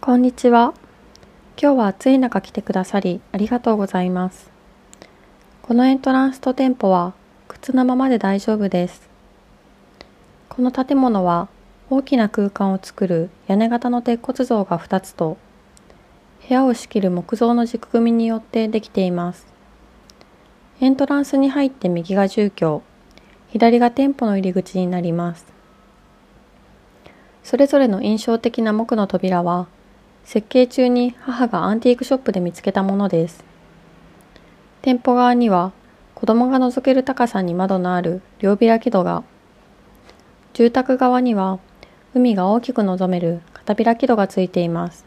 こんにちは。今日は暑い中来てくださりありがとうございます。このエントランスと店舗は靴のままで大丈夫です。この建物は大きな空間を作る屋根型の鉄骨造が2つと部屋を仕切る木造の軸組みによってできています。エントランスに入って右が住居、左が店舗の入り口になります。それぞれの印象的な木の扉は設計中に母がアンティークショップで見つけたものです。店舗側には子供が覗ける高さに窓のある両開き戸が、住宅側には海が大きく望める片開き戸がついています。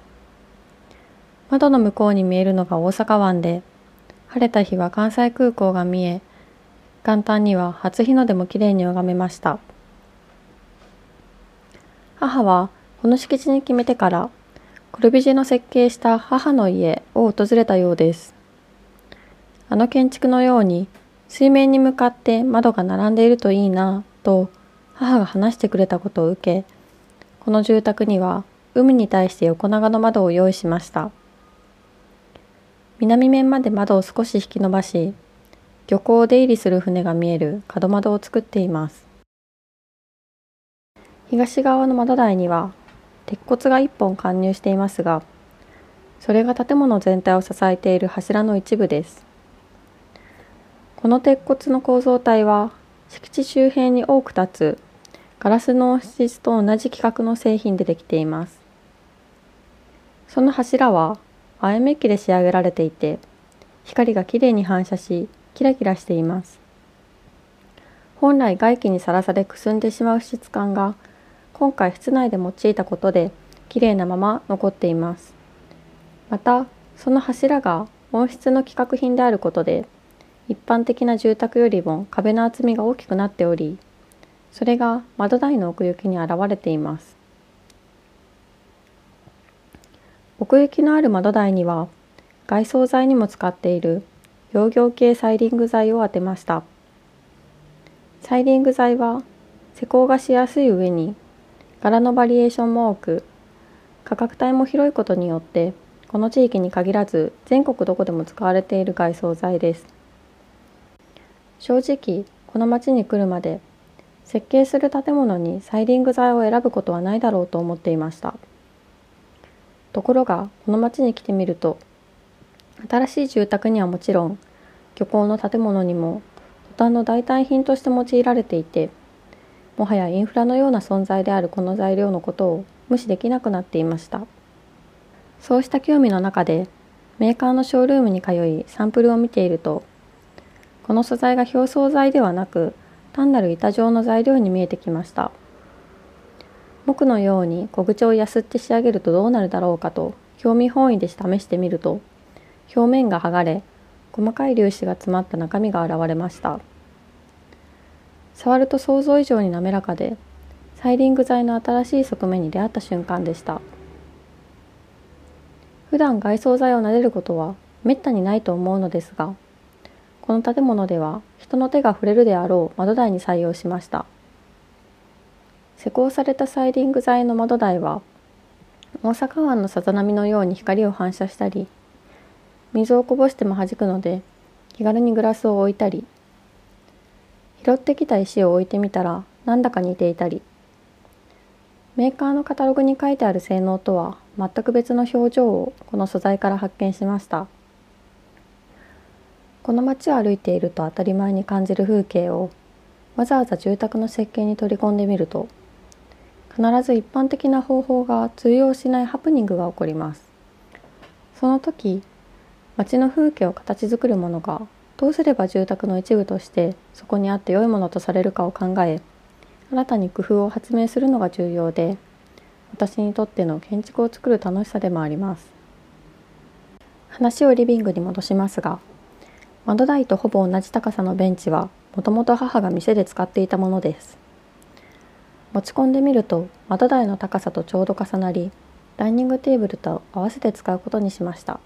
窓の向こうに見えるのが大阪湾で、晴れた日は関西空港が見え、元旦には初日の出もきれいに拝めました。母はこの敷地に決めてからコルビジェの設計した母の家を訪れたようです。あの建築のように水面に向かって窓が並んでいるといいなと母が話してくれたことを受け、この住宅には海に対して横長の窓を用意しました。南面まで窓を少し引き伸ばし、漁港を出入りする船が見える角窓を作っています。東側の窓台には鉄骨が1本貫入していますが、それが建物全体を支えている柱の一部です。この鉄骨の構造体は敷地周辺に多く立つガラスの質と同じ規格の製品でできています。その柱は亜鉛メッキで仕上げられていて、光がきれいに反射し、キラキラしています。本来外気にさらされくすんでしまう質感が、今回室内で用いたことで、きれいなまま残っています。また、その柱が温室の規格品であることで、一般的な住宅よりも壁の厚みが大きくなっており、それが窓台の奥行きに現れています。奥行きのある窓台には外装材にも使っている養業系サイリング材を当てました。サイリング材は施工がしやすい上に柄のバリエーションも多く価格帯も広いことによってこの地域に限らず全国どこでも使われている外装材です。正直この町に来るまで設計する建物にサイリング材を選ぶことはないだろうと思っていました。ところがこの町に来てみると新しい住宅にはもちろん漁港の建物にもトタンの代替品として用いられていてもはやインフラのような存在であるこの材料のことを無視できなくなっていました。そうした興味の中でメーカーのショールームに通いサンプルを見ているとこの素材が表層材ではなく単なる板状の材料に見えてきました。木のように小口をやすって仕上げるとどうなるだろうかと興味本位で試してみると表面が剥がれ細かい粒子が詰まった中身が現れました。触ると想像以上に滑らかでサイリング材の新しい側面に出会った瞬間でした。普段外装材を撫でることはめったにないと思うのですがこの建物では人の手が触れるであろう窓台に採用しました。施工されたサイリング材の窓台は大阪湾のさざ波のように光を反射したり水をこぼしても弾くので気軽にグラスを置いたり拾ってきた石を置いてみたらなんだか似ていたり。メーカーのカタログに書いてある性能とは全く別の表情をこの素材から発見しました。この街を歩いていると当たり前に感じる風景をわざわざ住宅の設計に取り込んでみると必ず一般的な方法が通用しないハプニングが起こります。その時街の風景を形作るものがどうすれば住宅の一部としてそこにあって良いものとされるかを考え新たに工夫を発明するのが重要で私にとっての建築を作る楽しさでもあります。話をリビングに戻しますが窓台とほぼ同じ高さのベンチはもともと母が店で使っていたものです。持ち込んでみると窓台の高さとちょうど重なりダイニングテーブルと合わせて使うことにしました。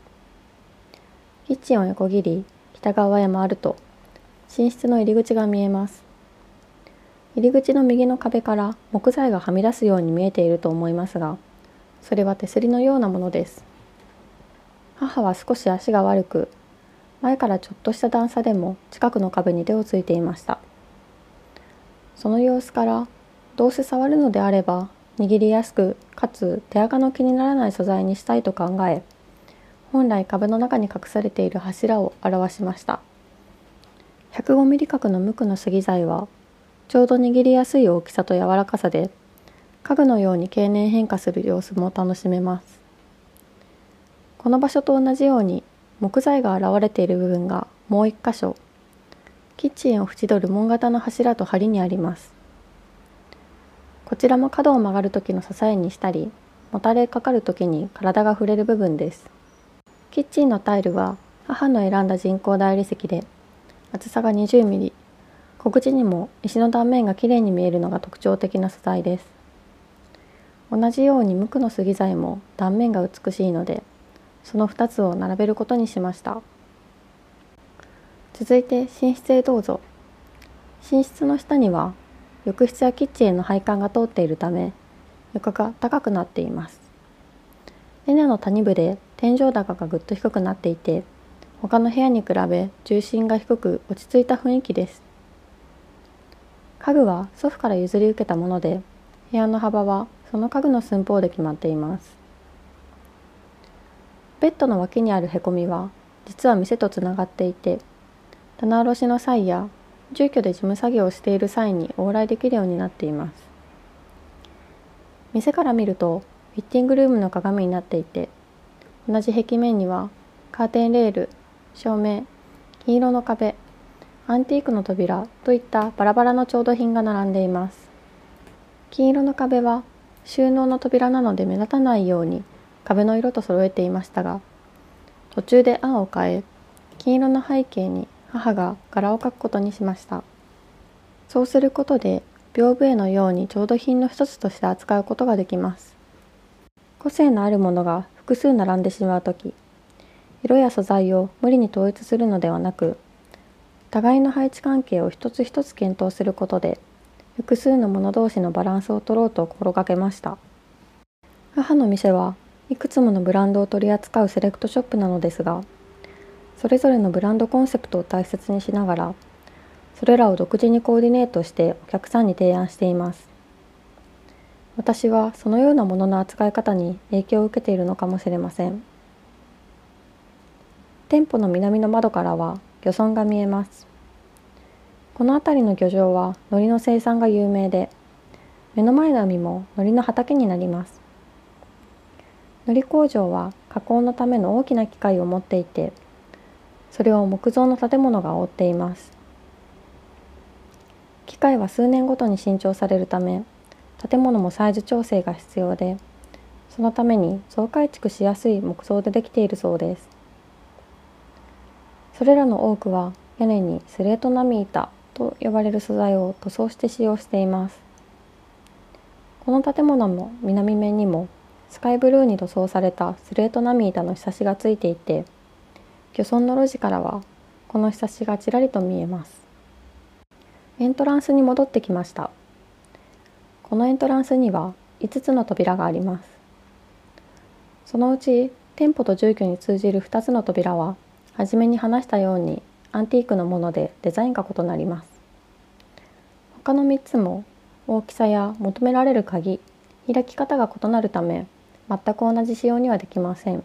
キッチンを横切り北側へ回ると寝室の入り口が見えます。入り口の右の壁から木材がはみ出すように見えていると思いますがそれは手すりのようなものです。母は少し足が悪く前からちょっとした段差でも近くの壁に手をついていました。その様子からどうせ触るのであれば握りやすくかつ手垢の気にならない素材にしたいと考え本来壁の中に隠されている柱を表しました。105ミリ角の無垢の杉材はちょうど握りやすい大きさと柔らかさで家具のように経年変化する様子も楽しめます。この場所と同じように木材が現れている部分がもう一箇所キッチンを縁取る門型の柱と梁にあります。こちらも角を曲がる時の支えにしたりもたれかかる時に体が触れる部分です。キッチンのタイルは母の選んだ人工大理石で厚さが20ミリ。小口にも石の断面がきれいに見えるのが特徴的な素材です。同じように無垢の杉材も断面が美しいのでその2つを並べることにしました。続いて寝室へどうぞ。寝室の下には浴室やキッチンへの配管が通っているため床が高くなっています。屋根の谷部で天井高がぐっと低くなっていて他の部屋に比べ重心が低く落ち着いた雰囲気です。家具は祖父から譲り受けたもので部屋の幅はその家具の寸法で決まっています。ベッドの脇にあるへこみは実は店とつながっていて棚卸しの際や住居で事務作業をしている際に往来できるようになっています。店から見るとフィッティングルームの鏡になっていて同じ壁面にはカーテンレール照明金色の壁アンティークの扉といったバラバラの調度品が並んでいます。金色の壁は収納の扉なので目立たないように壁の色と揃えていましたが途中で案を変え金色の背景に母が柄を描くことにしました。そうすることで屏風絵のように調度品の一つとして扱うことができます。個性のあるものが複数並んでしまう時色や素材を無理に統一するのではなく互いの配置関係を一つ一つ検討することで複数のもの同士のバランスを取ろうと心がけました。母の店はいくつものブランドを取り扱うセレクトショップなのですがそれぞれのブランドコンセプトを大切にしながらそれらを独自にコーディネートしてお客さんに提案しています。私はそのようなものの扱い方に影響を受けているのかもしれません。店舗の南の窓からは漁村が見えます。この辺りの漁場は海苔の生産が有名で目の前の海も海苔の畑になります。海苔工場は加工のための大きな機械を持っていてそれを木造の建物が覆っています。機械は数年ごとに新調されるため建物もサイズ調整が必要でそのために増改築しやすい木造でできているそうです。それらの多くは屋根にスレートナミータと呼ばれる素材を塗装して使用しています。この建物の南面にもスカイブルーに塗装されたスレートナミータのひさしがついていて漁村の路地からはこのひさしがちらりと見えます。エントランスに戻ってきました。このエントランスには5つの扉があります。そのうち店舗と住居に通じる2つの扉は初めに話したようにアンティークのものでデザインが異なります。他の3つも大きさや求められる鍵開き方が異なるため全く同じ仕様にはできません。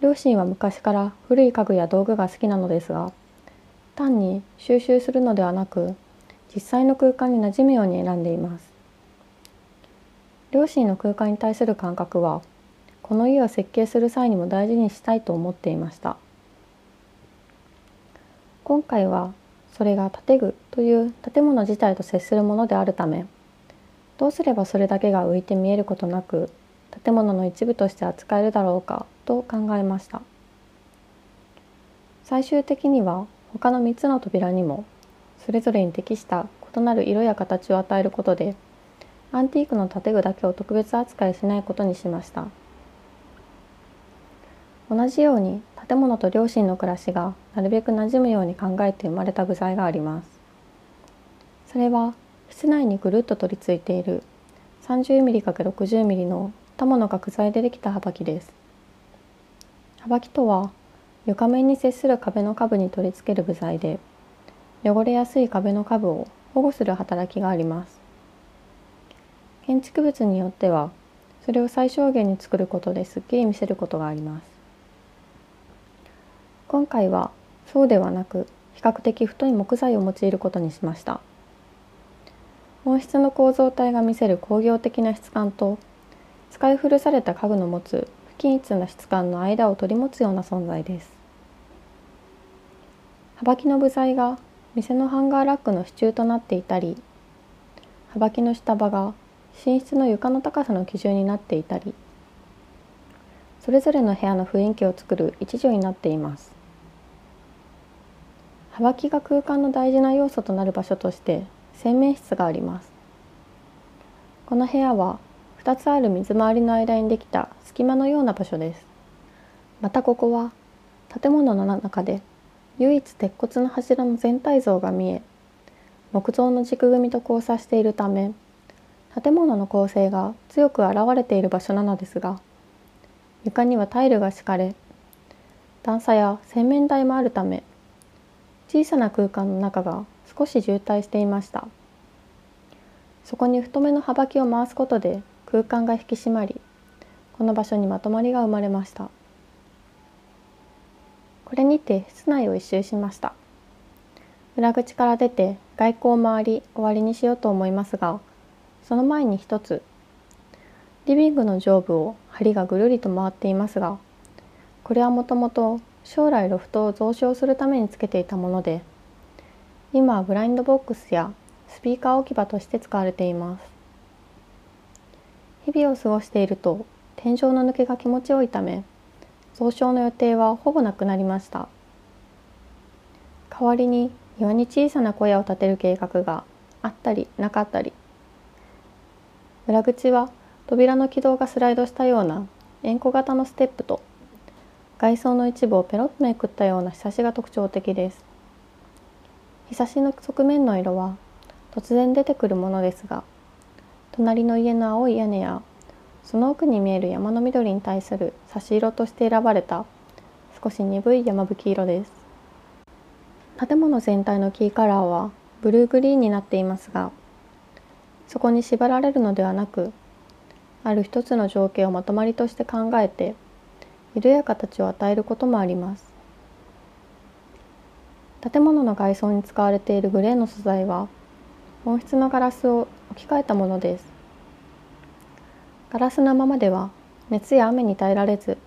両親は昔から古い家具や道具が好きなのですが単に収集するのではなく実際の空間に馴染むように選んでいます。両親の空間に対する感覚はこの家を設計する際にも大事にしたいと思っていました。今回はそれが建具という建物自体と接するものであるためどうすればそれだけが浮いて見えることなく建物の一部として扱えるだろうかと考えました。最終的には他の3つの扉にもそれぞれに適した異なる色や形を与えることでアンティークの建具だけを特別扱いしないことにしました。同じように建物と両親の暮らしがなるべく馴染むように考えて生まれた具材がありますそれは室内にぐるっと取り付いている 30mm×60mm の多もの角材でできた幅木です。幅木とは床面に接する壁の下部に取り付ける部材で汚れやすい壁の下部を保護する働きがあります。建築物によってはそれを最小限に作ることですっきり見せることがあります。今回はそうではなく比較的太い木材を用いることにしました。本質の構造体が見せる工業的な質感と使い古された家具の持つ不均一な質感の間を取り持つような存在です。幅木の部材が店のハンガーラックの支柱となっていたり幅木の下場が寝室の床の高さの基準になっていたりそれぞれの部屋の雰囲気を作る一助になっています。幅木が空間の大事な要素となる場所として洗面室があります。この部屋は2つある水回りの間にできた隙間のような場所です。またここは建物の中で唯一鉄骨の柱の全体像が見え木造の軸組みと交差しているため建物の構成が強く現れている場所なのですが床にはタイルが敷かれ段差や洗面台もあるため小さな空間の中が少し渋滞していました。そこに太めの幅木を回すことで空間が引き締まりこの場所にまとまりが生まれました。これにて室内を一周しました。裏口から出て外交を回り終わりにしようと思いますがその前に一つリビングの上部を梁がぐるりと回っていますがこれはもともと将来ロフトを増床するためにつけていたもので今はブラインドボックスやスピーカー置き場として使われています。日々を過ごしていると天井の抜けが気持ちよいため増床の予定はほぼなくなりました。代わりに庭に小さな小屋を建てる計画があったりなかったり。裏口は扉の軌道がスライドしたような円弧型のステップと外装の一部をペロッとめくったようなひさしが特徴的です。ひさしの側面の色は突然出てくるものですが隣の家の青い屋根やその奥に見える山の緑に対する差し色として選ばれた少し鈍い山吹色です。建物全体のキーカラーはブルーグリーンになっていますがそこに縛られるのではなくある一つの情景をまとまりとして考えて色や形を与えることもあります。建物の外装に使われているグレーの素材は本質のガラスを置き換えたものです。ガラスのままでは熱や雨に耐えられず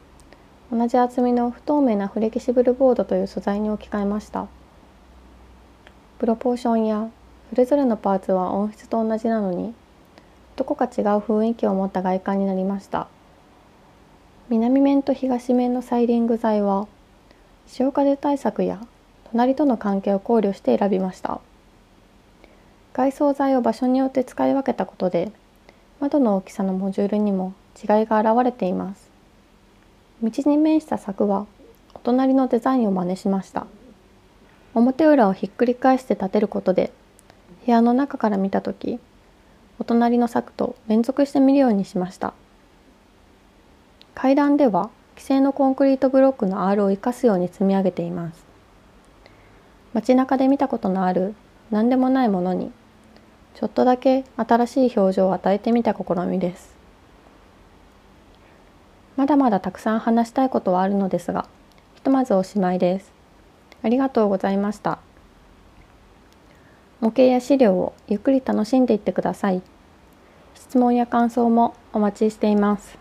同じ厚みの不透明なフレキシブルボードという素材に置き換えました。プロポーションやそれぞれのパーツは音質と同じなのにどこか違う雰囲気を持った外観になりました。南面と東面のサイリング材は潮風対策や隣との関係を考慮して選びました。外装材を場所によって使い分けたことで窓の大きさのモジュールにも違いが現れています。道に面した柵はお隣のデザインを真似しました。表裏をひっくり返して立てることで部屋の中から見た時お隣の柵と連続して見るようにしました階段では既成のコンクリートブロックの R を生かすように積み上げています街中で見たことのある何でもないものにちょっとだけ新しい表情を与えてみた試みです。まだまだたくさん話したいことはあるのですが、ひとまずおしまいです。ありがとうございました。模型や資料をゆっくり楽しんでいってください。質問や感想もお待ちしています。